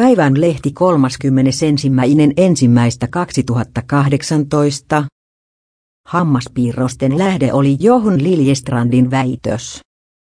Päivän lehti 31. ensimmäistä 2018. Hammaspiirrosten lähde oli John Liljestrandin väitös.